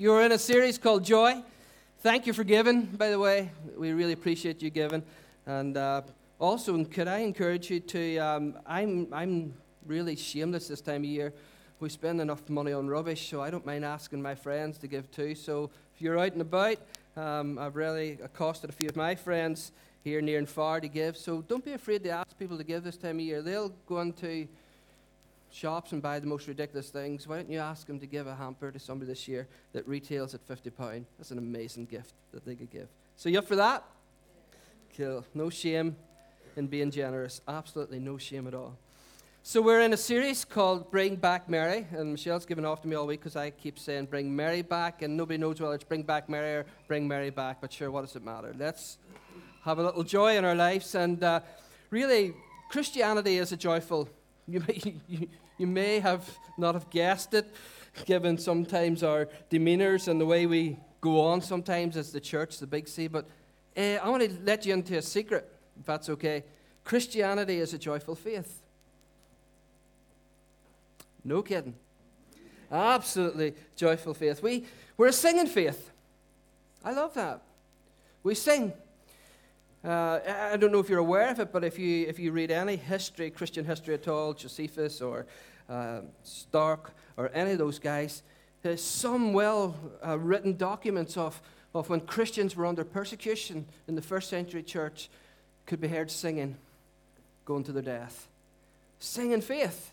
You're in a series called Joy. Thank you for giving, by the way. We really appreciate you giving. And uh, also, could I encourage you to? Um, I'm, I'm really shameless this time of year. We spend enough money on rubbish, so I don't mind asking my friends to give too. So if you're out and about, um, I've really accosted a few of my friends here near and far to give. So don't be afraid to ask people to give this time of year. They'll go into shops and buy the most ridiculous things. Why don't you ask them to give a hamper to somebody this year that retails at £50? That's an amazing gift that they could give. So, you up for that? Cool. No shame in being generous. Absolutely no shame at all. So, we're in a series called Bring Back Mary, and Michelle's given off to me all week because I keep saying Bring Mary Back, and nobody knows whether it's Bring Back Mary or Bring Mary Back, but sure, what does it matter? Let's have a little joy in our lives, and uh, really, Christianity is a joyful you may, you, you may have not have guessed it, given sometimes our demeanors and the way we go on sometimes as the church, the big C. But uh, I want to let you into a secret, if that's okay. Christianity is a joyful faith. No kidding. Absolutely joyful faith. We, we're a singing faith. I love that. We sing. Uh, I don't know if you're aware of it, but if you, if you read any history, Christian history at all, Josephus or uh, Stark or any of those guys, there's some well uh, written documents of, of when Christians were under persecution in the first century church could be heard singing, going to their death. Singing faith.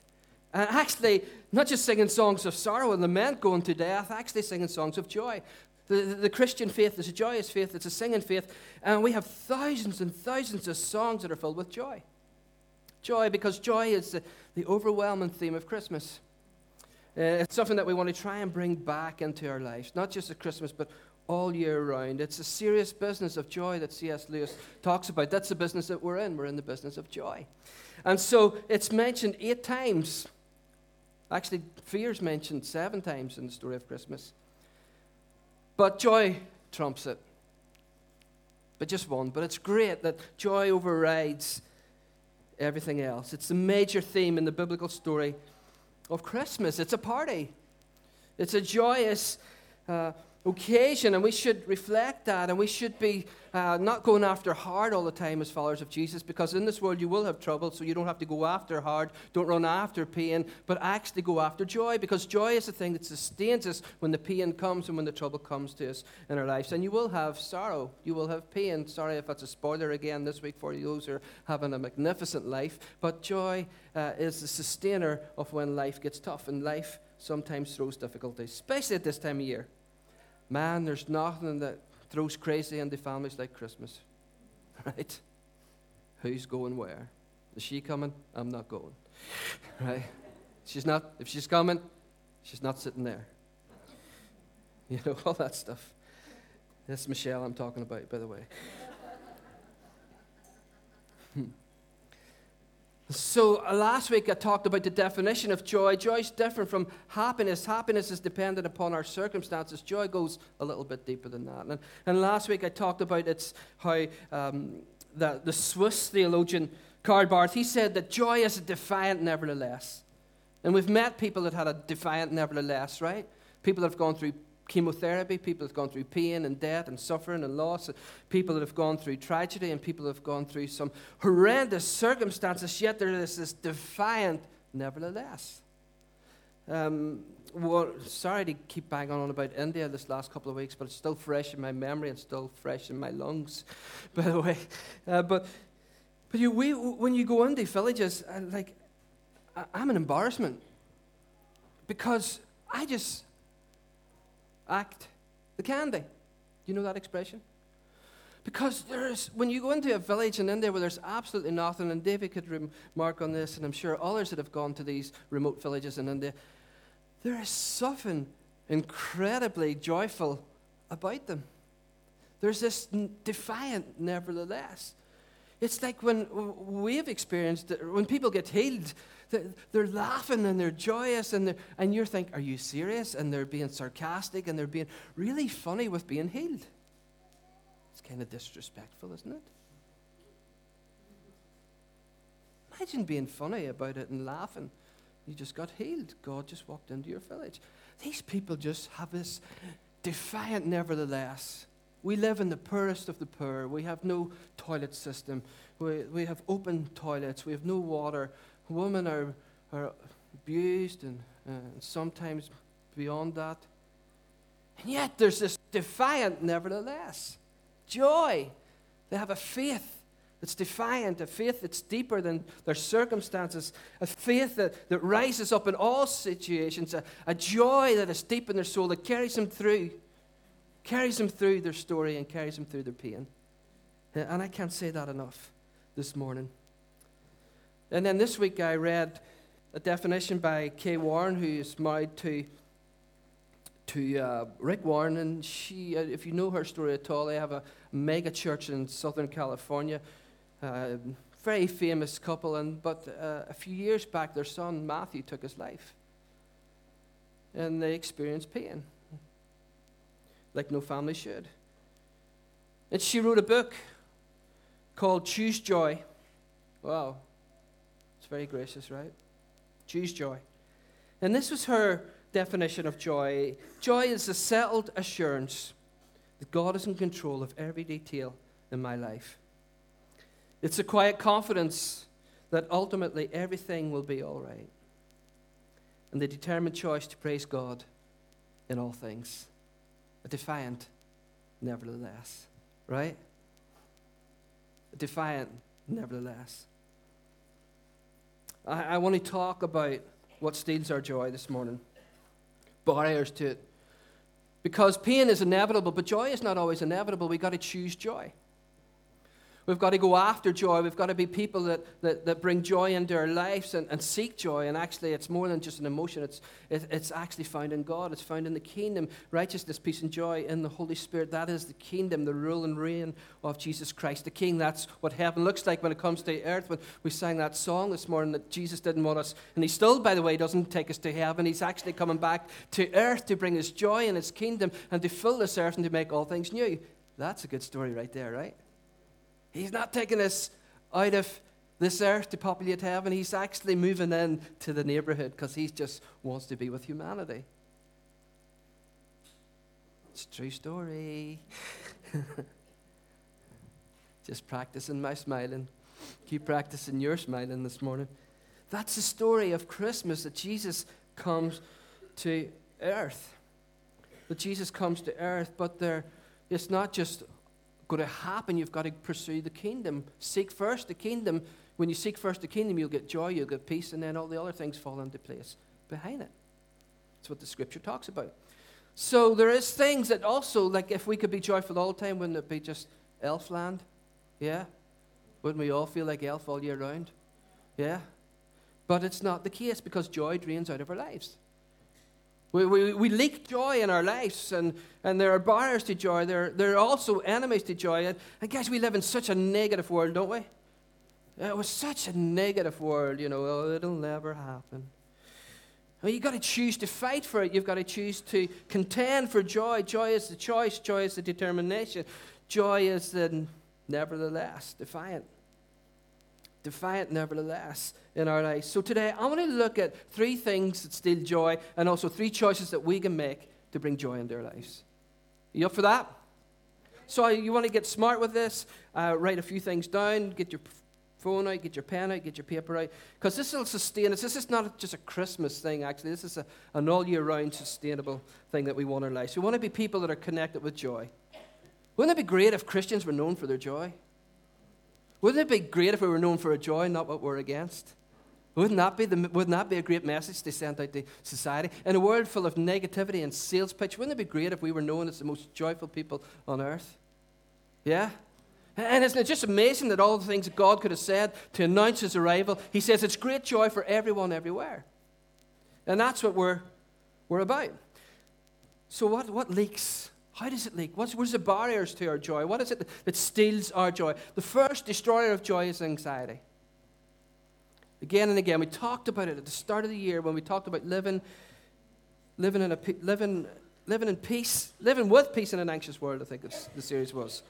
And actually, not just singing songs of sorrow and lament going to death, actually singing songs of joy. The, the, the, Christian faith is a joyous faith, it's a singing faith, and we have thousands and thousands of songs that are filled with joy. Joy, because joy is the, the overwhelming theme of Christmas. Uh, it's something that we want to try and bring back into our lives, not just at Christmas, but all year round. It's a serious business of joy that C.S. Lewis talks about. That's the business that we're in. We're in the business of joy. And so it's mentioned eight times. Actually, fear is mentioned seven times in the story of Christmas. But joy trumps it. But just one. But it's great that joy overrides everything else. It's the major theme in the biblical story of Christmas. It's a party, it's a joyous uh, occasion, and we should reflect that, and we should be uh, not going after hard all the time as followers of Jesus, because in this world you will have trouble, so you don't have to go after hard, don't run after pain, but actually go after joy, because joy is the thing that sustains us when the pain comes and when the trouble comes to us in our lives. And you will have sorrow, you will have pain. Sorry if that's a spoiler again this week for those who are having a magnificent life, but joy uh, is the sustainer of when life gets tough, and life sometimes throws difficulties, especially at this time of year. Man, there's nothing that throws crazy into families like Christmas. Right? Who's going where? Is she coming? I'm not going. Right? She's not, if she's coming, she's not sitting there. You know, all that stuff. That's Michelle I'm talking about, by the way. Hmm. So uh, last week I talked about the definition of joy. Joy is different from happiness. Happiness is dependent upon our circumstances. Joy goes a little bit deeper than that. And, and last week I talked about it's how um, the, the Swiss theologian Karl Barth, he said that joy is a defiant nevertheless. And we've met people that had a defiant nevertheless, right? People that have gone through chemotherapy, people that have gone through pain and death and suffering and loss, people that have gone through tragedy, and people that have gone through some horrendous circumstances, yet there is this defiant nevertheless. Um, well, sorry to keep banging on about India this last couple of weeks, but it's still fresh in my memory and still fresh in my lungs, by the way. Uh, but but you, we, when you go into villages, uh, like, I'm an embarrassment because I just act the candy. You know that expression? Because there's, when you go into a village in India where there's absolutely nothing, and David could remark on this, and I'm sure others that have gone to these remote villages in India, there is something incredibly joyful about them. There's this defiant, nevertheless. It's like when we've experienced, when people get healed, they're laughing and they're joyous and, they're, and you're thinking, are you serious? And they're being sarcastic and they're being really funny with being healed. It's kind of disrespectful, isn't it? Imagine being funny about it and laughing. You just got healed. God just walked into your village. These people just have this defiant nevertheless. We live in the poorest of the poor. We have no toilet system. We, we have open toilets. We have no water. Women are, are abused and uh, sometimes beyond that. And yet there's this defiant, nevertheless, joy. They have a faith that's defiant, a faith that's deeper than their circumstances, a faith that, that rises up in all situations, a, a joy that is deep in their soul that carries them through, carries them through their story and carries them through their pain. And I can't say that enough this morning. And then this week I read a definition by Kay Warren, who is married to to uh, Rick Warren, and she, uh, if you know her story at all, they have a mega church in Southern California. Uh, very famous couple, and but uh, a few years back, their son Matthew took his life, and they experienced pain, like no family should. And she wrote a book called "Choose Joy." Wow, it's very gracious, right? Choose joy, and this was her definition of joy joy is a settled assurance that God is in control of every detail in my life. It's a quiet confidence that ultimately everything will be all right. And the determined choice to praise God in all things. Defiant, nevertheless. Right? Defiant, nevertheless. I, I want to talk about what steals our joy this morning barriers to it. Because pain is inevitable, but joy is not always inevitable. We've got to choose joy. We've got to go after joy. We've got to be people that, that, that bring joy into our lives and, and seek joy. And actually, it's more than just an emotion, it's, it, it's actually found in God. It's found in the kingdom. Righteousness, peace, and joy in the Holy Spirit. That is the kingdom, the rule and reign of Jesus Christ, the King. That's what heaven looks like when it comes to earth. When we sang that song this morning that Jesus didn't want us, and He still, by the way, doesn't take us to heaven. He's actually coming back to earth to bring His joy and His kingdom and to fill this earth and to make all things new. That's a good story right there, right? He's not taking us out of this earth to populate heaven. He's actually moving in to the neighborhood because he just wants to be with humanity. It's a true story. just practicing my smiling. Keep practicing your smiling this morning. That's the story of Christmas that Jesus comes to earth. That Jesus comes to earth, but there, it's not just going to happen, you've got to pursue the kingdom. Seek first the kingdom. When you seek first the kingdom, you'll get joy, you'll get peace, and then all the other things fall into place behind it. That's what the scripture talks about. So there is things that also, like if we could be joyful all the time, wouldn't it be just elf land? Yeah? Wouldn't we all feel like elf all year round? Yeah? But it's not the case because joy drains out of our lives. We, we, we leak joy in our lives, and, and there are barriers to joy. There, there are also enemies to joy. And, and guys, we live in such a negative world, don't we? It was such a negative world, you know, oh, it'll never happen. Well, you've got to choose to fight for it. You've got to choose to contend for joy. Joy is the choice, joy is the determination. Joy is the nevertheless, defiant defiant nevertheless in our lives. So today, I want to look at three things that steal joy and also three choices that we can make to bring joy into our lives. Are you up for that? So you want to get smart with this, uh, write a few things down, get your phone out, get your pen out, get your paper out, because this will sustain us. This is not just a Christmas thing, actually. This is a, an all year round sustainable thing that we want in our lives. We want to be people that are connected with joy. Wouldn't it be great if Christians were known for their joy? Wouldn't it be great if we were known for a joy, not what we're against? Wouldn't that, be the, wouldn't that be a great message to send out to society? In a world full of negativity and sales pitch, wouldn't it be great if we were known as the most joyful people on earth? Yeah? And isn't it just amazing that all the things that God could have said to announce his arrival, he says it's great joy for everyone everywhere. And that's what we're, we're about. So, what, what leaks how does it leak? What's, the barriers to our joy? What is it that steals our joy? The first destroyer of joy is anxiety. Again and again, we talked about it at the start of the year when we talked about living, living, in, a, living, living in peace, living with peace in an anxious world, I think the series was.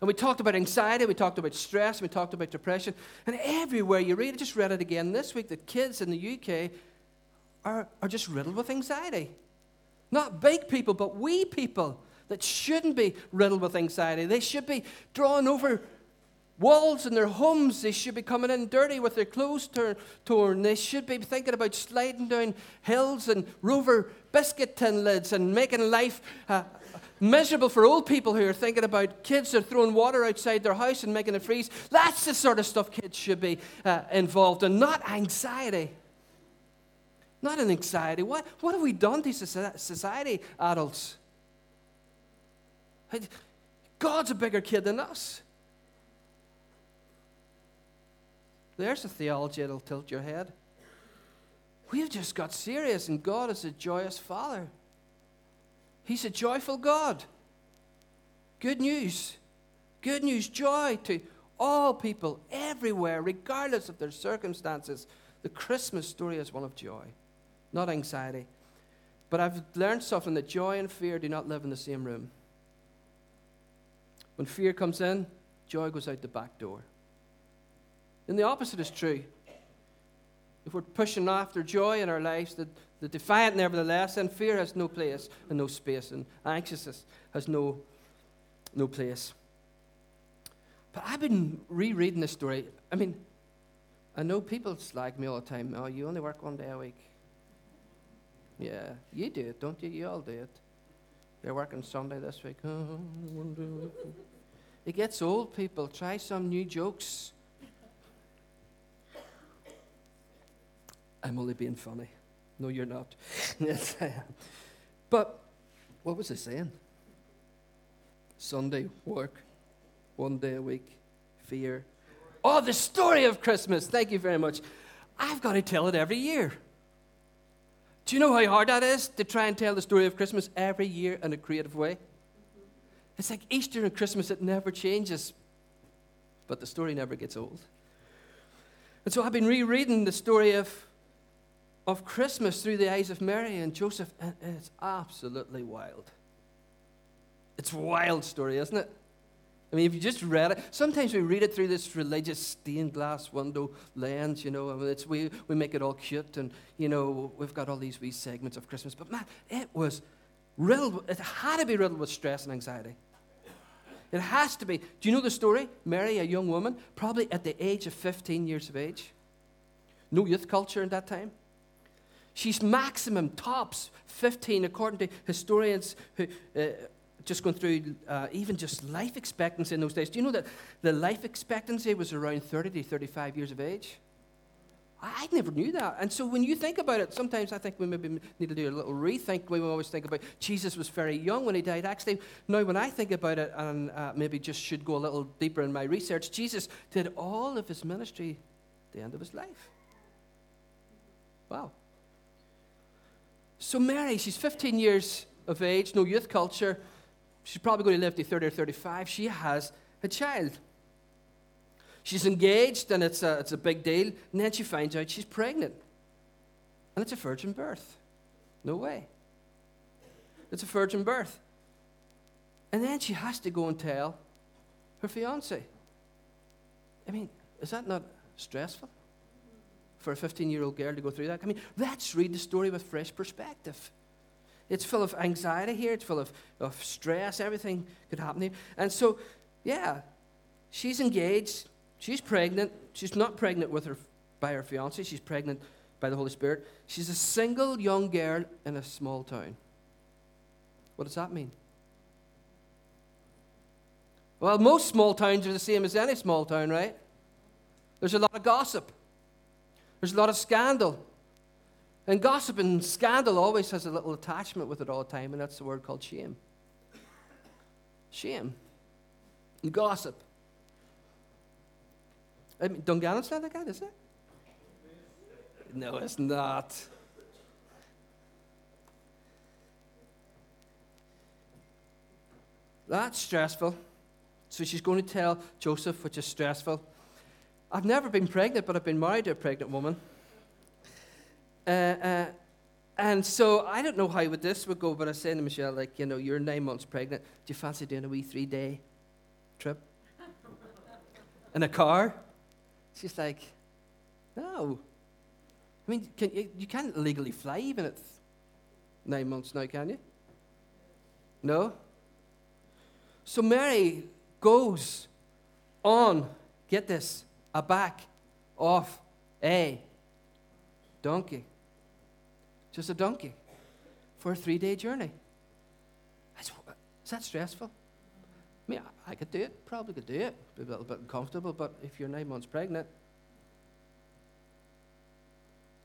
And we talked about anxiety, we talked about stress, we talked about depression. And everywhere you read, I just read it again this week, that kids in the UK are, are just riddled with anxiety. Not big people, but we people that shouldn't be riddled with anxiety. They should be drawn over walls in their homes. They should be coming in dirty with their clothes torn. They should be thinking about sliding down hills and rover biscuit tin lids and making life uh, miserable for old people who are thinking about kids that are throwing water outside their house and making it freeze. That's the sort of stuff kids should be uh, involved in, not anxiety. Not an anxiety. What, what have we done to society, adults? God's a bigger kid than us. There's a theology that'll tilt your head. We've just got serious, and God is a joyous Father. He's a joyful God. Good news. Good news, joy to all people everywhere, regardless of their circumstances. The Christmas story is one of joy, not anxiety. But I've learned something that joy and fear do not live in the same room. When fear comes in, joy goes out the back door. And the opposite is true. If we're pushing after joy in our lives, the, the defiant nevertheless, then fear has no place and no space, and anxiousness has no, no place. But I've been rereading this story. I mean, I know people slag me all the time. Oh, you only work one day a week. Yeah, you do it, don't you? You all do it. They're working Sunday this week. it gets old, people. Try some new jokes. I'm only being funny. No, you're not. yes, I am. But what was I saying? Sunday, work, one day a week, fear. Oh, the story of Christmas. Thank you very much. I've got to tell it every year. Do you know how hard that is to try and tell the story of Christmas every year in a creative way? It's like Easter and Christmas, it never changes, but the story never gets old. And so I've been rereading the story of of Christmas through the eyes of Mary and Joseph, and it's absolutely wild. It's a wild story, isn't it? I mean, if you just read it, sometimes we read it through this religious stained glass window lens, you know, I mean, it's, we, we make it all cute, and, you know, we've got all these wee segments of Christmas. But man, it was riddled, it had to be riddled with stress and anxiety. It has to be. Do you know the story? Mary, a young woman, probably at the age of 15 years of age. No youth culture in that time. She's maximum tops 15, according to historians who. Uh, just going through uh, even just life expectancy in those days. Do you know that the life expectancy was around 30 to 35 years of age? I, never knew that. And so when you think about it, sometimes I think we maybe need to do a little rethink. We always think about Jesus was very young when he died. Actually, now when I think about it, and uh, maybe just should go a little deeper in my research, Jesus did all of his ministry at the end of his life. Wow. So, Mary, she's 15 years of age, no youth culture. She's probably going to live to 30 or 35. She has a child. She's engaged, and it's a, it's a big deal. And then she finds out she's pregnant. And it's a virgin birth. No way. It's a virgin birth. And then she has to go and tell her fiance. I mean, is that not stressful? for a 15 year old girl to go through that. I mean, let's read the story with fresh perspective. It's full of anxiety here, it's full of, of stress, everything could happen here. And so, yeah, she's engaged, she's pregnant. She's not pregnant with her by her fiance, she's pregnant by the Holy Spirit. She's a single young girl in a small town. What does that mean? Well, most small towns are the same as any small town, right? There's a lot of gossip. There's a lot of scandal. And gossip and scandal always has a little attachment with it all the time, and that's the word called shame. Shame. And gossip. I mean, Dungannon not like that, is it? No, it's not. That's stressful. So she's going to tell Joseph, which is stressful. I've never been pregnant, but I've been married to a pregnant woman. Uh, uh, and so I don't know how this would go, but I said to Michelle, like, you know, you're nine months pregnant. Do you fancy doing a wee three day trip in a car? She's like, no. I mean, can, you, you can't legally fly even at nine months now, can you? No? So Mary goes on, get this, a back off a donkey. Just a donkey for a three day journey. Is that stressful? I mean, I could do it, probably could do it. Be a little bit uncomfortable, but if you're nine months pregnant,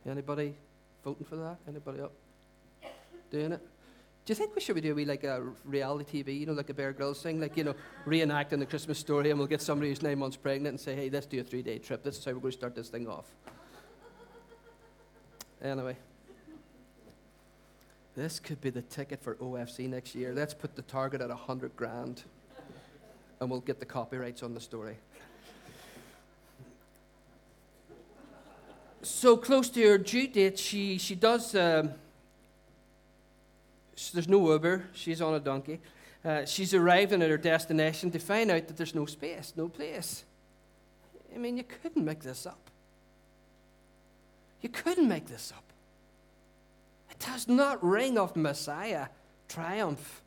anybody voting for that? Anybody up doing it? Do you think we should be doing like a reality TV, you know, like a Bear Grylls thing, like, you know, reenacting the Christmas story and we'll get somebody who's nine months pregnant and say, hey, let's do a three day trip. This is how we're going to start this thing off. Anyway. This could be the ticket for OFC next year. Let's put the target at 100 grand and we'll get the copyrights on the story. So close to her due date, she, she does. Um, there's no Uber. She's on a donkey. Uh, she's arriving at her destination to find out that there's no space, no place. I mean, you couldn't make this up. You couldn't make this up. It does not ring of Messiah triumph.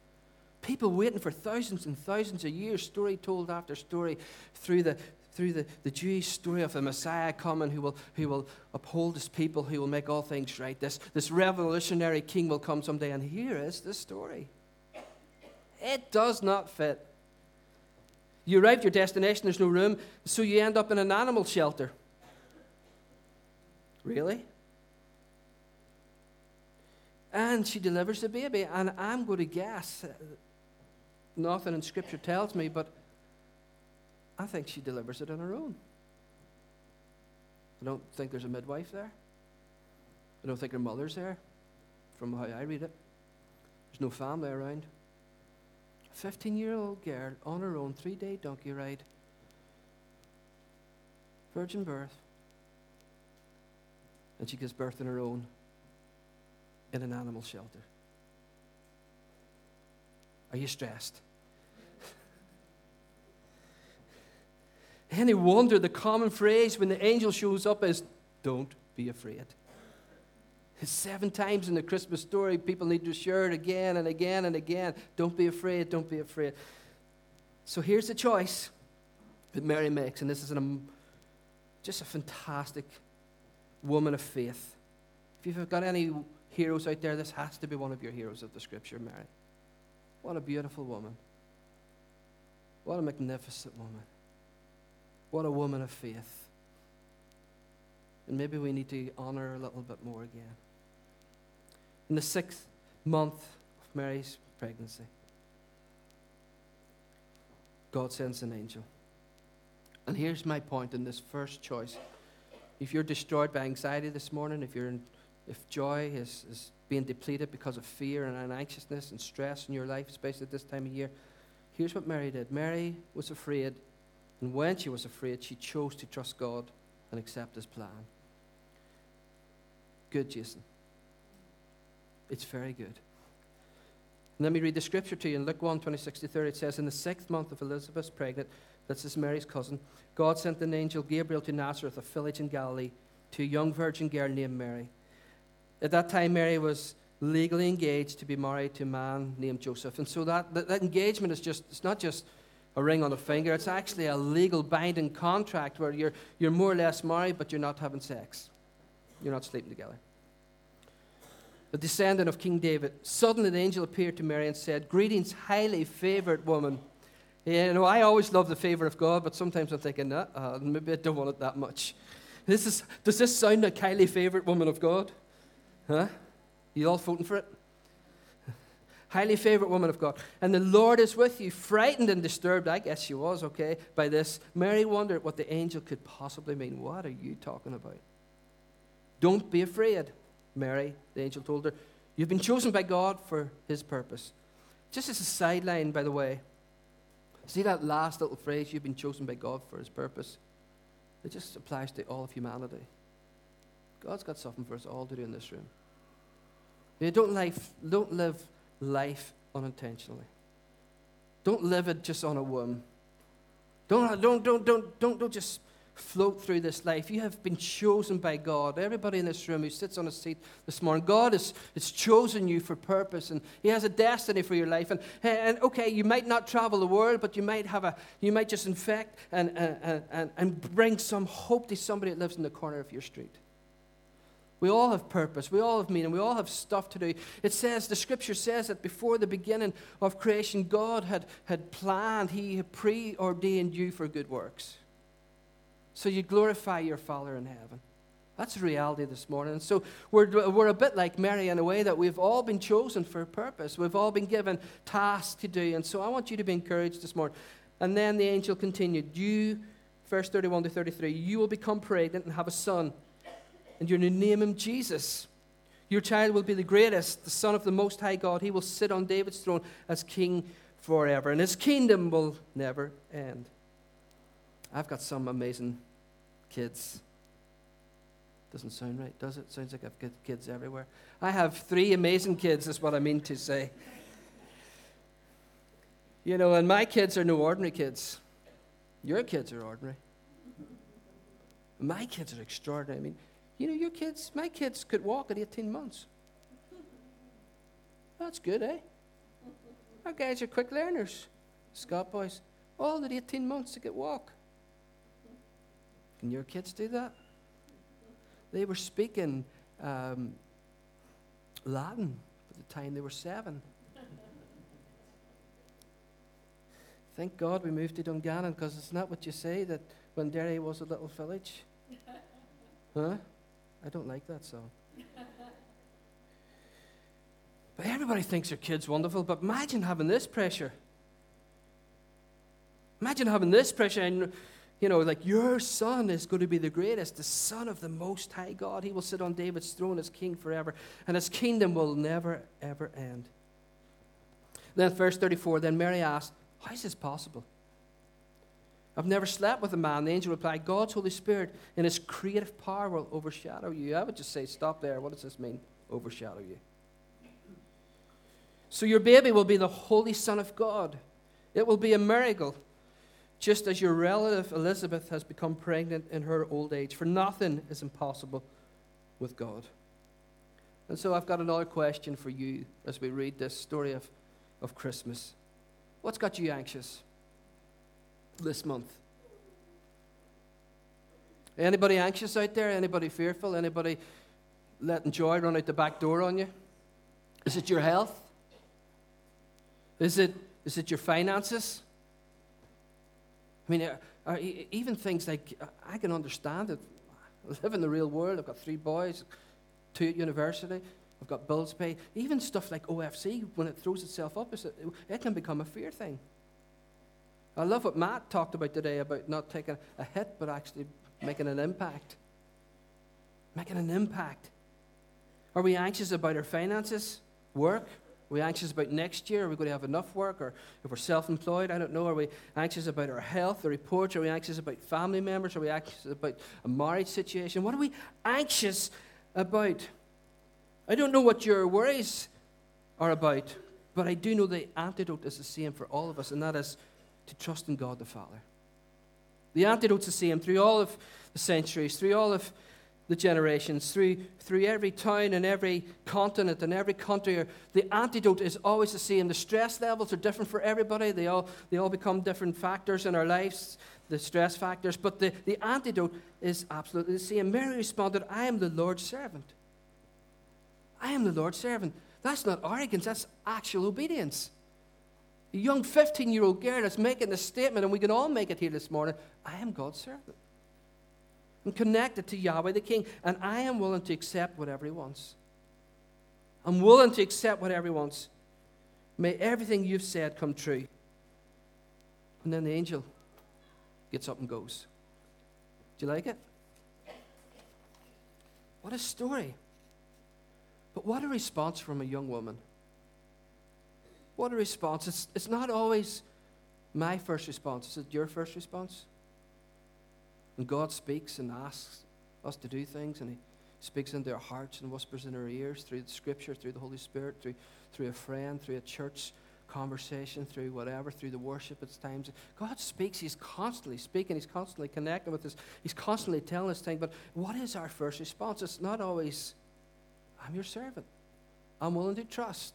People waiting for thousands and thousands of years, story told after story, through the, through the, the Jewish story of a Messiah coming who will, who will uphold his people, who will make all things right. This, this revolutionary king will come someday, and here is the story. It does not fit. You arrive at your destination, there's no room, so you end up in an animal shelter. Really? And she delivers the baby, and I'm going to guess, nothing in Scripture tells me, but I think she delivers it on her own. I don't think there's a midwife there. I don't think her mother's there, from how I read it. There's no family around. A 15 year old girl on her own, three day donkey ride, virgin birth, and she gives birth on her own in an animal shelter. Are you stressed? Any wonder the common phrase when the angel shows up is, Don't be afraid. It's seven times in the Christmas story, people need to share it again and again and again. Don't be afraid, don't be afraid. So here's the choice that Mary makes, and this is an, just a fantastic woman of faith. If you've got any heroes out there, this has to be one of your heroes of the scripture, Mary. What a beautiful woman. What a magnificent woman. What a woman of faith. And maybe we need to honor her a little bit more again. In the sixth month of Mary's pregnancy, God sends an angel. And here's my point in this first choice. If you're destroyed by anxiety this morning, if, you're in, if joy is, is being depleted because of fear and anxiousness and stress in your life, especially at this time of year, here's what Mary did. Mary was afraid and when she was afraid, she chose to trust God and accept his plan. Good, Jason. It's very good. Let me read the scripture to you in Luke 1 26 to 30. It says, In the sixth month of Elizabeth's pregnant, this is Mary's cousin, God sent an angel Gabriel to Nazareth, a village in Galilee, to a young virgin girl named Mary. At that time, Mary was legally engaged to be married to a man named Joseph. And so that, that, that engagement is just, it's not just a ring on a finger. It's actually a legal binding contract where you're, you're more or less married, but you're not having sex. You're not sleeping together. The descendant of King David. Suddenly, an angel appeared to Mary and said, Greetings, highly favored woman. You know, I always love the favor of God, but sometimes I'm thinking, nah, uh, maybe I don't want it that much. This is, does this sound like highly favored woman of God? Huh? You all voting for it? Highly favored woman of God. And the Lord is with you. Frightened and disturbed, I guess she was, okay, by this. Mary wondered what the angel could possibly mean. What are you talking about? Don't be afraid, Mary, the angel told her. You've been chosen by God for his purpose. Just as a sideline, by the way, see that last little phrase, you've been chosen by God for his purpose? It just applies to all of humanity. God's got something for us all to do in this room. You don't, life, don't live life unintentionally. Don't live it just on a whim. Don't, don't, don't, don't, don't, don't just float through this life. You have been chosen by God. Everybody in this room who sits on a seat this morning, God has, has chosen you for purpose and He has a destiny for your life. And, and okay, you might not travel the world, but you might have a you might just infect and, and, and, and bring some hope to somebody that lives in the corner of your street. We all have purpose. We all have meaning. We all have stuff to do. It says, the scripture says that before the beginning of creation, God had, had planned, He had preordained you for good works. So you glorify your Father in heaven. That's the reality this morning. So we're, we're a bit like Mary in a way that we've all been chosen for a purpose. We've all been given tasks to do. And so I want you to be encouraged this morning. And then the angel continued, You, verse 31 to 33, you will become pregnant and have a son and you're to name him Jesus. Your child will be the greatest, the Son of the Most High God. He will sit on David's throne as king forever, and his kingdom will never end. I've got some amazing kids. Doesn't sound right, does it? Sounds like I've got kids everywhere. I have three amazing kids, is what I mean to say. You know, and my kids are no ordinary kids. Your kids are ordinary. My kids are extraordinary. I mean, you know, your kids, my kids could walk at 18 months. That's good, eh? Our guys are quick learners. Scott boys, all at 18 months to get walk. Can your kids do that? They were speaking um, Latin by the time they were seven. Thank God we moved to Dungannon because it's not what you say that when Derry was a little village. Huh? I don't like that song. but everybody thinks their kid's wonderful, but imagine having this pressure. Imagine having this pressure and you know, like your son is going to be the greatest, the son of the Most High God. He will sit on David's throne as king forever, and his kingdom will never, ever end. Then, verse 34, then Mary asked, How is this possible? I've never slept with a man. The angel replied, God's Holy Spirit in his creative power will overshadow you. I would just say, stop there. What does this mean? Overshadow you. So your baby will be the Holy Son of God. It will be a miracle, just as your relative Elizabeth has become pregnant in her old age. For nothing is impossible with God. And so I've got another question for you as we read this story of, of Christmas. What's got you anxious? This month. Anybody anxious out there? Anybody fearful? Anybody letting joy run out the back door on you? Is it your health? Is it, is it your finances? I mean, are, are even things like I can understand it. I live in the real world. I've got three boys, two at university. I've got bills pay. Even stuff like OFC, when it throws itself up, it can become a fear thing. I love what Matt talked about today about not taking a hit, but actually making an impact. Making an impact. Are we anxious about our finances, work? Are we anxious about next year? Are we going to have enough work? Or if we're self employed, I don't know. Are we anxious about our health, the reports? Are we anxious about family members? Are we anxious about a marriage situation? What are we anxious about? I don't know what your worries are about, but I do know the antidote is the same for all of us, and that is to trust in God the Father. The antidote's the same through all of the centuries, through all of the generations, through, through every town and every continent and every country. The antidote is always the same. The stress levels are different for everybody, they all, they all become different factors in our lives, the stress factors. But the, the antidote is absolutely the same. Mary responded, I am the Lord's servant. I am the Lord's servant. That's not arrogance, that's actual obedience. A young 15 year old girl is making this statement, and we can all make it here this morning I am God's servant. I'm connected to Yahweh the King, and I am willing to accept whatever He wants. I'm willing to accept whatever He wants. May everything you've said come true. And then the angel gets up and goes. Do you like it? What a story. But what a response from a young woman. What a response. It's, it's not always my first response. Is it your first response? When God speaks and asks us to do things, and He speaks into our hearts and whispers in our ears through the Scripture, through the Holy Spirit, through, through a friend, through a church conversation, through whatever, through the worship at times. God speaks. He's constantly speaking. He's constantly connecting with us. He's constantly telling us things. But what is our first response? It's not always, I'm your servant. I'm willing to trust.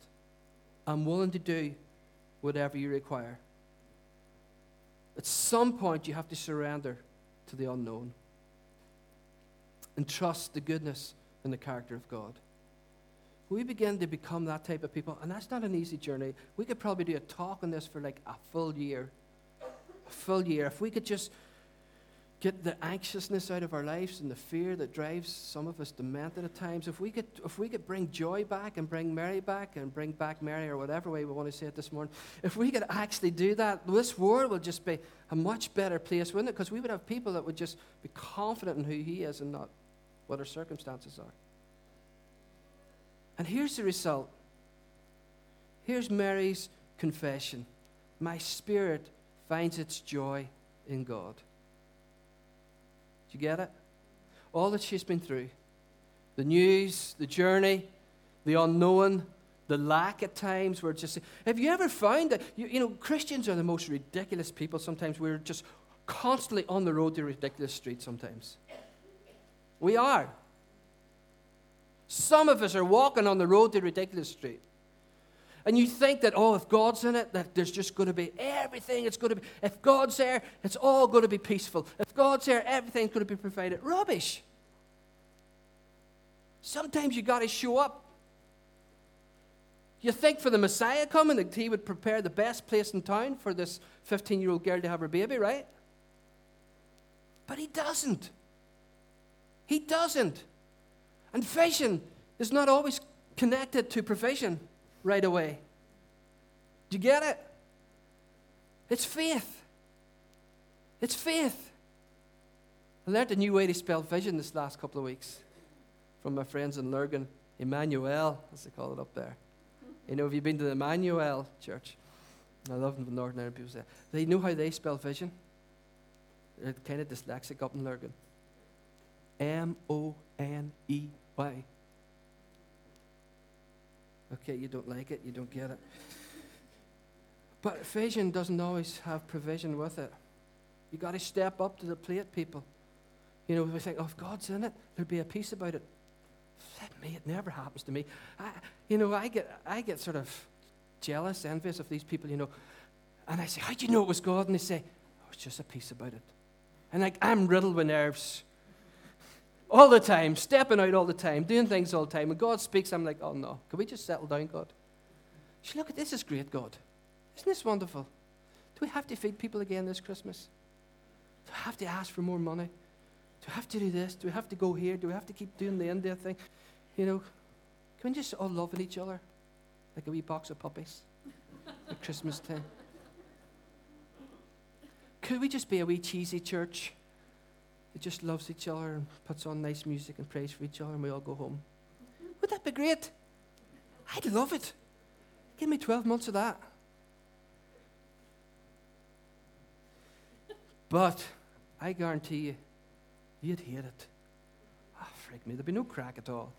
I'm willing to do whatever you require. At some point, you have to surrender to the unknown and trust the goodness and the character of God. We begin to become that type of people, and that's not an easy journey. We could probably do a talk on this for like a full year. A full year. If we could just get the anxiousness out of our lives and the fear that drives some of us demented at times, if we could, if we could bring joy back and bring Mary back and bring back Mary or whatever way we want to say it this morning, if we could actually do that, this world would just be a much better place, wouldn't it? Because we would have people that would just be confident in who He is and not what our circumstances are. And here's the result. Here's Mary's confession My spirit finds its joy in God. You get it? All that she's been through the news, the journey, the unknown, the lack at times where it's just. Have you ever found that, you, you know, Christians are the most ridiculous people sometimes. We're just constantly on the road to ridiculous streets sometimes. We are. Some of us are walking on the road to ridiculous street. And you think that, oh, if God's in it, that there's just going to be everything. It's going to be, if God's there, it's all going to be peaceful. If God's there, everything's going to be provided. Rubbish. Sometimes you got to show up. You think for the Messiah coming that he would prepare the best place in town for this 15 year old girl to have her baby, right? But he doesn't. He doesn't. And vision is not always connected to provision right away. Do you get it? It's faith. It's faith. I learned a new way to spell vision this last couple of weeks from my friends in Lurgan, Emmanuel, as they call it up there. You know, have you been to the Emmanuel church? I love the Northern Ireland people say. They know how they spell vision. They're kind of dyslexic up in Lurgan. M O N E why? Okay, you don't like it, you don't get it. But vision doesn't always have provision with it. You got to step up to the plate, people. You know, we think, oh, if God's in it, there'd be a peace about it. Let me, it never happens to me. I, you know, I get, I get sort of jealous, envious of these people, you know. And I say, how do you know it was God? And they say, oh, it's just a peace about it. And like, I'm riddled with nerves all the time, stepping out all the time, doing things all the time. When God speaks, I'm like, oh no, can we just settle down, God? She look at this is great, God. Isn't this wonderful? Do we have to feed people again this Christmas? Do we have to ask for more money? Do we have to do this? Do we have to go here? Do we have to keep doing the India thing? You know, can we just all love each other like a wee box of puppies at Christmas time? Could we just be a wee cheesy church? That just loves each other and puts on nice music and prays for each other, and we all go home. Would that be great? I'd love it. Give me 12 months of that. But I guarantee you, you'd hate it. Ah, oh, freak me. There'd be no crack at all.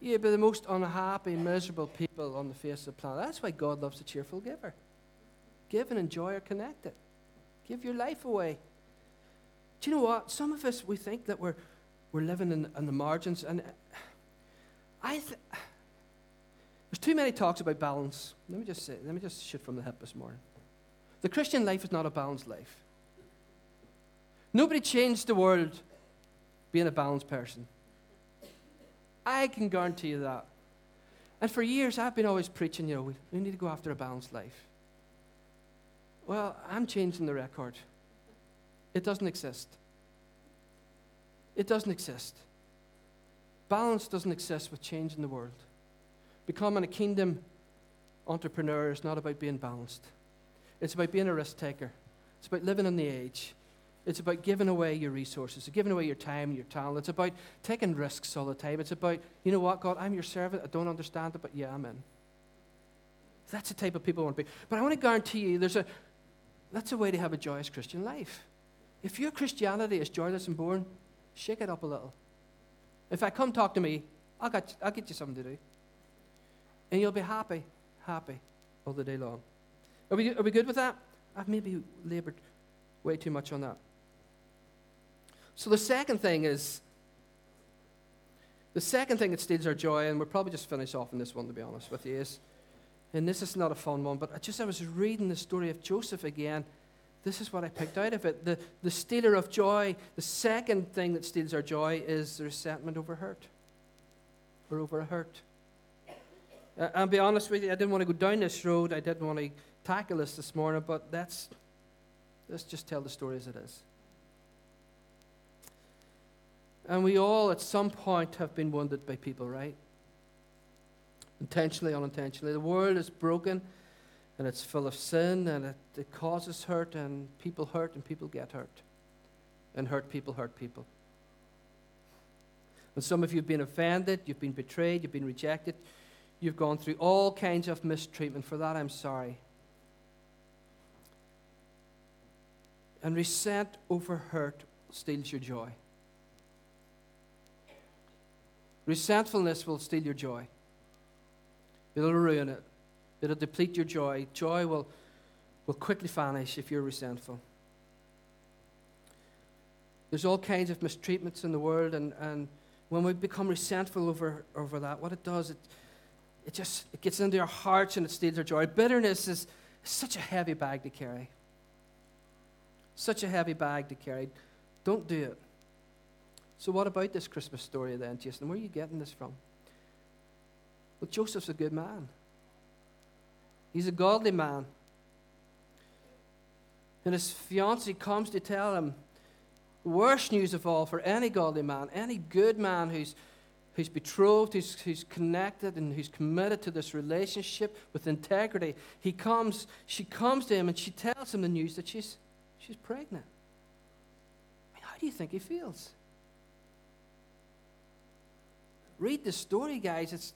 You'd be the most unhappy, miserable people on the face of the planet. That's why God loves a cheerful giver. Give and enjoy or connect it. Give your life away. Do you know what? Some of us, we think that we're, we're living in, in the margins. And uh, I th- there's too many talks about balance. Let me just say, let me just shoot from the hip this morning. The Christian life is not a balanced life. Nobody changed the world being a balanced person. I can guarantee you that. And for years, I've been always preaching, you know, we, we need to go after a balanced life. Well, I'm changing the record. It doesn't exist. It doesn't exist. Balance doesn't exist with change in the world. Becoming a kingdom entrepreneur is not about being balanced. It's about being a risk taker. It's about living on the edge. It's about giving away your resources, giving away your time, your talent. It's about taking risks all the time. It's about, you know what, God, I'm your servant. I don't understand it, but yeah, I'm in. That's the type of people I want to be. But I want to guarantee you, there's a, that's a way to have a joyous Christian life. If your Christianity is joyless and boring, shake it up a little. In fact, come talk to me. I'll get, I'll get you something to do. And you'll be happy, happy all the day long. Are we, are we good with that? I've maybe labored way too much on that. So the second thing is the second thing that steals our joy, and we'll probably just finish off on this one to be honest with you, is and this is not a fun one, but I just I was reading the story of Joseph again. This is what I picked out of it. The, the stealer of joy, the second thing that steals our joy is the resentment over hurt. Or over a hurt. Uh, I'll be honest with you, I didn't want to go down this road. I didn't want to tackle this this morning, but let's, let's just tell the story as it is. And we all, at some point, have been wounded by people, right? Intentionally, unintentionally. The world is broken and it's full of sin and it, it causes hurt, and people hurt and people get hurt. And hurt people hurt people. And some of you have been offended, you've been betrayed, you've been rejected, you've gone through all kinds of mistreatment. For that, I'm sorry. And resent over hurt steals your joy. Resentfulness will steal your joy, it'll ruin it, it'll deplete your joy. Joy will, will quickly vanish if you're resentful. There's all kinds of mistreatments in the world, and, and when we become resentful over, over that, what it does, it, it just it gets into our hearts and it steals our joy. Bitterness is such a heavy bag to carry. Such a heavy bag to carry. Don't do it. So, what about this Christmas story then, Jason? Where are you getting this from? Well, Joseph's a good man, he's a godly man. And his fiancee comes to tell him worst news of all for any godly man, any good man who's, who's betrothed, who's, who's connected, and who's committed to this relationship with integrity. He comes, she comes to him and she tells him the news that she's, she's pregnant. I mean, how do you think he feels? Read the story, guys. It's,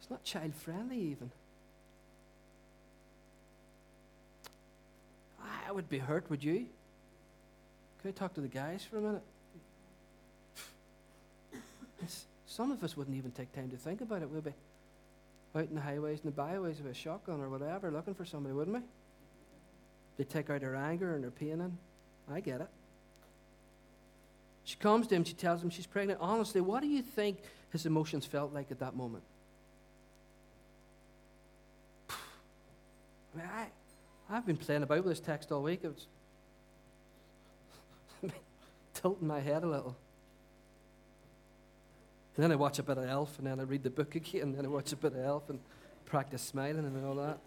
it's not child friendly, even. I would be hurt, would you? Can I talk to the guys for a minute? Some of us wouldn't even take time to think about it, We'd we? Out in the highways and the byways with a shotgun or whatever, looking for somebody, wouldn't we? They take out their anger and their pain in. I get it. She comes to him, she tells him she's pregnant. Honestly, what do you think his emotions felt like at that moment? I mean, I, I've been playing about with this text all week. It's tilting my head a little. And then I watch a bit of Elf, and then I read the book again, and then I watch a bit of Elf and practice smiling and all that.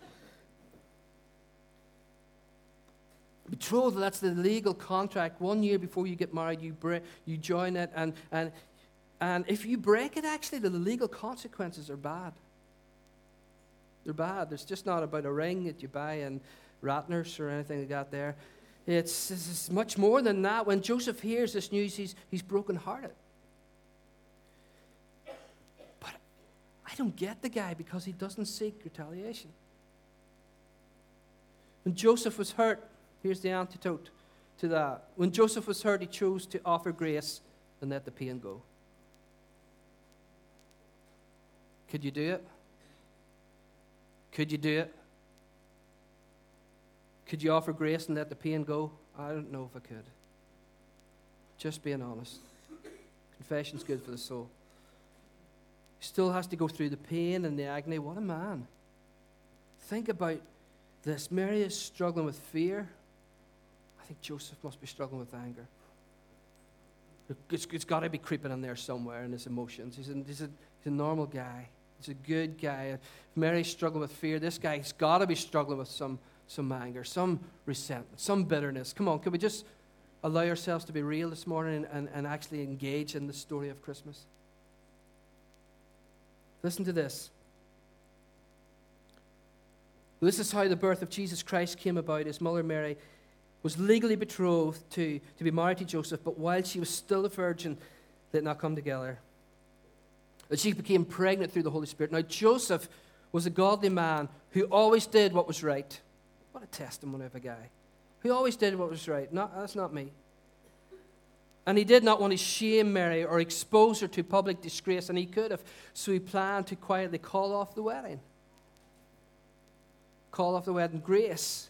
Betrothal, that's the legal contract. One year before you get married, you, break, you join it. And, and, and if you break it, actually, the legal consequences are bad. They're bad. It's just not about a ring that you buy in Ratner's or anything like that there. It's, it's much more than that. When Joseph hears this news, he's, he's brokenhearted. But I don't get the guy because he doesn't seek retaliation. When Joseph was hurt, Here's the antidote to that. When Joseph was hurt, he chose to offer grace and let the pain go. Could you do it? Could you do it? Could you offer grace and let the pain go? I don't know if I could. Just being honest. Confession's good for the soul. He still has to go through the pain and the agony. What a man. Think about this. Mary is struggling with fear I think Joseph must be struggling with anger. It's, it's got to be creeping in there somewhere in his emotions. He's a, he's, a, he's a normal guy. He's a good guy. If Mary's struggling with fear, this guy's got to be struggling with some, some anger, some resentment, some bitterness. Come on, can we just allow ourselves to be real this morning and, and, and actually engage in the story of Christmas? Listen to this. This is how the birth of Jesus Christ came about. His mother Mary was legally betrothed to, to be married to Joseph, but while she was still a virgin, they did not come together. That she became pregnant through the Holy Spirit. Now, Joseph was a godly man who always did what was right. What a testimony of a guy. Who always did what was right. Not, that's not me. And he did not want to shame Mary or expose her to public disgrace, and he could have, so he planned to quietly call off the wedding. call off the wedding. Grace.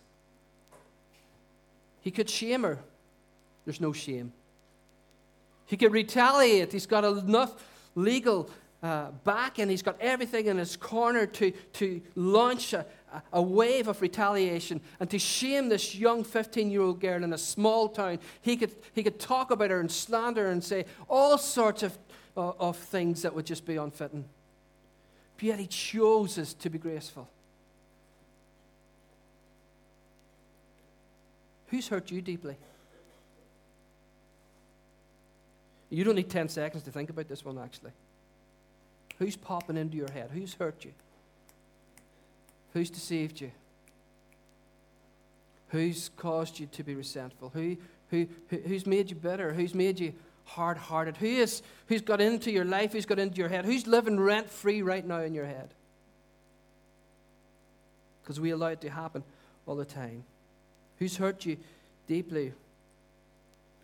He could shame her. There's no shame. He could retaliate. He's got enough legal uh, back and he's got everything in his corner to, to launch a, a wave of retaliation and to shame this young 15 year old girl in a small town. He could, he could talk about her and slander her and say all sorts of, uh, of things that would just be unfitting. But yet he chooses to be graceful. Who's hurt you deeply? You don't need 10 seconds to think about this one, actually. Who's popping into your head? Who's hurt you? Who's deceived you? Who's caused you to be resentful? Who, who, who, who's made you bitter? Who's made you hard hearted? Who is, who's got into your life? Who's got into your head? Who's living rent free right now in your head? Because we allow it to happen all the time. Who's hurt you deeply?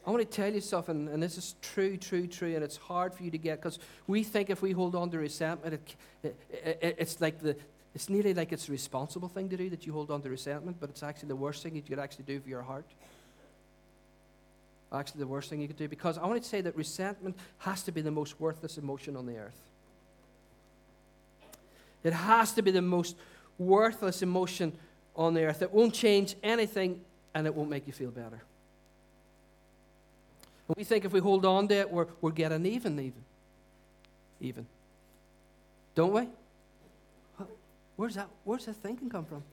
I want to tell you something, and this is true, true, true, and it's hard for you to get because we think if we hold on to resentment, it, it, it, it's like the, it's nearly like it's a responsible thing to do that you hold on to resentment, but it's actually the worst thing you could actually do for your heart. Actually, the worst thing you could do because I want to say that resentment has to be the most worthless emotion on the earth. It has to be the most worthless emotion on the earth. It won't change anything and it won't make you feel better. We think if we hold on to it, we're, we're getting even, even. Even. Don't we? Where's that, where's that thinking come from?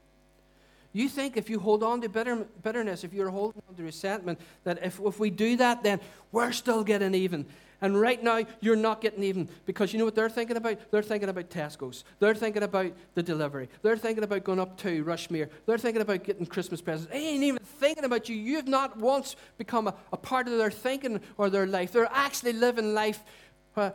You think if you hold on to bitter, bitterness, if you're holding on to resentment, that if, if we do that, then we're still getting even. And right now, you're not getting even because you know what they're thinking about? They're thinking about Tesco's. They're thinking about the delivery. They're thinking about going up to Rushmere. They're thinking about getting Christmas presents. They ain't even thinking about you. You've not once become a, a part of their thinking or their life. They're actually living life uh,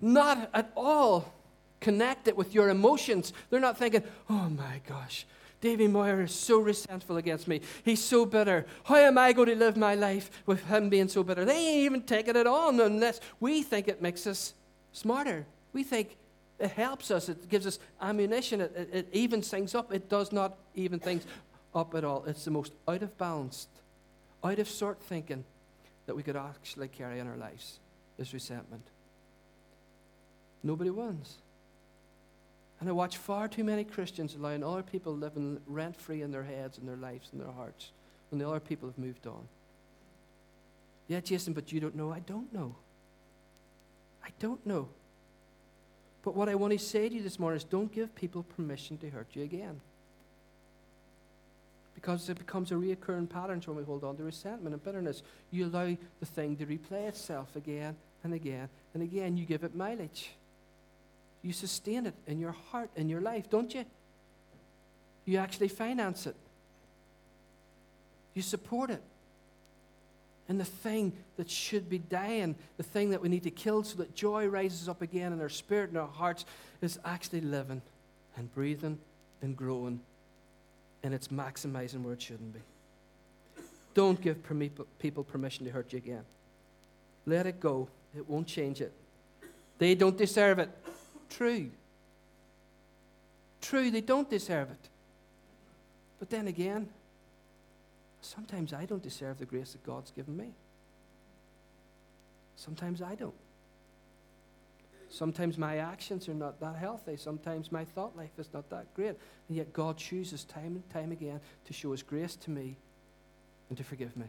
not at all connected with your emotions. They're not thinking, oh my gosh, Davy Moyer is so resentful against me. He's so bitter. How am I going to live my life with him being so bitter? They ain't even taking it on unless we think it makes us smarter. We think it helps us, it gives us ammunition, it, it, it evens things up. It does not even things up at all. It's the most out of balance, out of sort thinking that we could actually carry in our lives is resentment. Nobody wins. And I watch far too many Christians allowing other people living rent free in their heads and their lives and their hearts when the other people have moved on. Yeah, Jason, but you don't know. I don't know. I don't know. But what I want to say to you this morning is don't give people permission to hurt you again. Because it becomes a reoccurring pattern when we hold on to resentment and bitterness. You allow the thing to replay itself again and again and again. You give it mileage. You sustain it in your heart, in your life, don't you? You actually finance it. You support it. And the thing that should be dying, the thing that we need to kill so that joy rises up again in our spirit and our hearts, is actually living and breathing and growing. And it's maximizing where it shouldn't be. Don't give people permission to hurt you again. Let it go. It won't change it. They don't deserve it. True. True, they don't deserve it. But then again, sometimes I don't deserve the grace that God's given me. Sometimes I don't. Sometimes my actions are not that healthy. Sometimes my thought life is not that great. And yet God chooses time and time again to show His grace to me and to forgive me.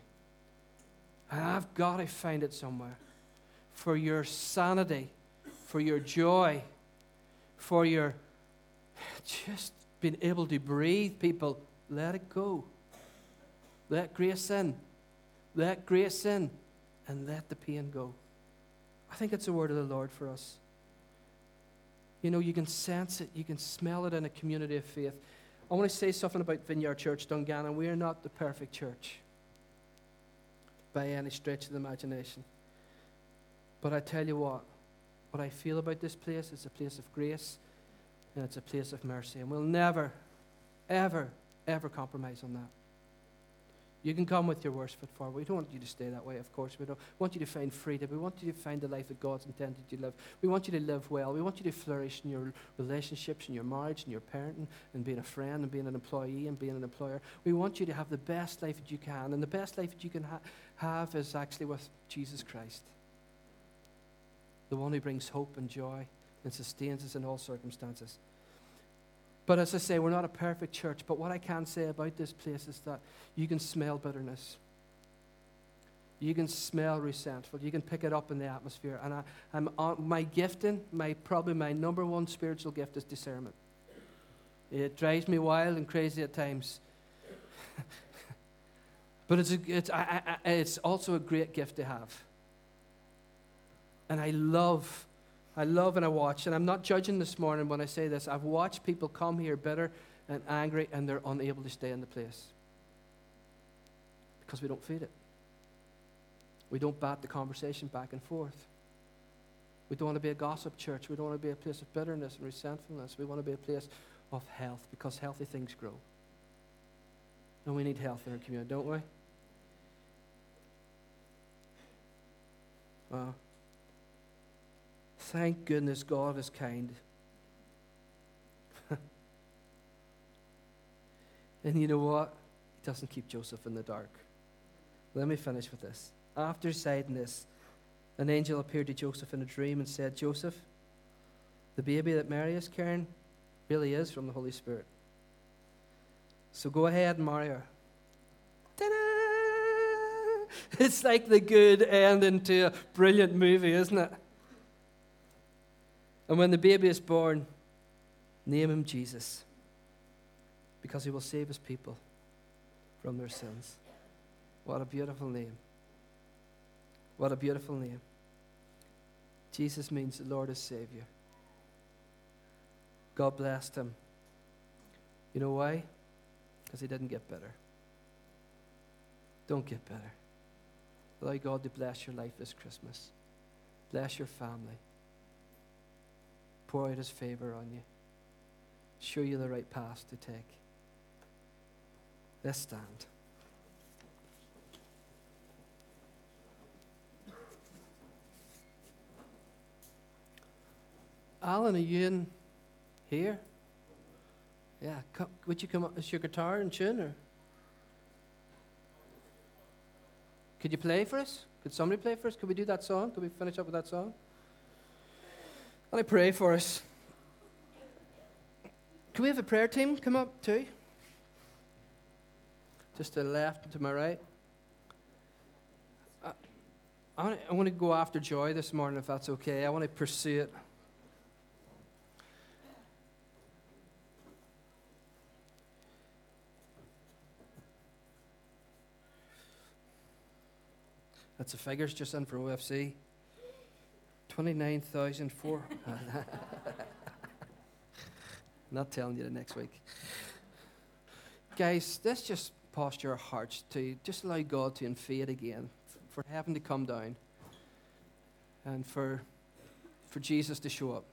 And I've got to find it somewhere. For your sanity, for your joy, for your just being able to breathe, people, let it go. Let grace in. Let grace in and let the pain go. I think it's a word of the Lord for us. You know, you can sense it, you can smell it in a community of faith. I want to say something about Vineyard Church Dungannon. We are not the perfect church by any stretch of the imagination. But I tell you what, what I feel about this place. It's a place of grace and it's a place of mercy. And we'll never, ever, ever compromise on that. You can come with your worst foot forward. We don't want you to stay that way, of course. We don't want you to find freedom. We want you to find the life that God's intended you to live. We want you to live well. We want you to flourish in your relationships, in your marriage, in your parenting, and being a friend, and being an employee, and being an employer. We want you to have the best life that you can. And the best life that you can ha- have is actually with Jesus Christ, the one who brings hope and joy and sustains us in all circumstances. But as I say, we're not a perfect church. But what I can say about this place is that you can smell bitterness. You can smell resentful. You can pick it up in the atmosphere. And I, I'm on, my gifting, my probably my number one spiritual gift is discernment. It drives me wild and crazy at times. but it's, a, it's, I, I, it's also a great gift to have. And I love I love and I watch, and I'm not judging this morning when I say this. I've watched people come here bitter and angry, and they're unable to stay in the place because we don't feed it. We don't bat the conversation back and forth. We don't want to be a gossip church. We don't want to be a place of bitterness and resentfulness. We want to be a place of health because healthy things grow. And we need health in our community, don't we? Uh, Thank goodness God is kind. and you know what? He doesn't keep Joseph in the dark. Let me finish with this. After saying this, an angel appeared to Joseph in a dream and said, Joseph, the baby that Mary is carrying really is from the Holy Spirit. So go ahead and marry her. Ta-da! It's like the good ending to a brilliant movie, isn't it? And when the baby is born, name him Jesus, because he will save his people from their sins. What a beautiful name. What a beautiful name. Jesus means the Lord is Savior. God blessed him. You know why? Because he didn't get better. Don't get better. Allow God to bless your life this Christmas. Bless your family pour out his favor on you, show you the right path to take. Let's stand. Alan, are you in here? Yeah, come, would you come up with your guitar and tune, or could you play for us? Could somebody play for us? Could we do that song? Could we finish up with that song? And I pray for us. Can we have a prayer team come up too? Just to the left and to my right. I, I, want to, I want to go after joy this morning, if that's okay. I want to pursue it. That's the figures just in for OFC. 29,004. Not telling you the next week. Guys, let's just posture our hearts to just allow God to invade again, for heaven to come down, and for, for Jesus to show up.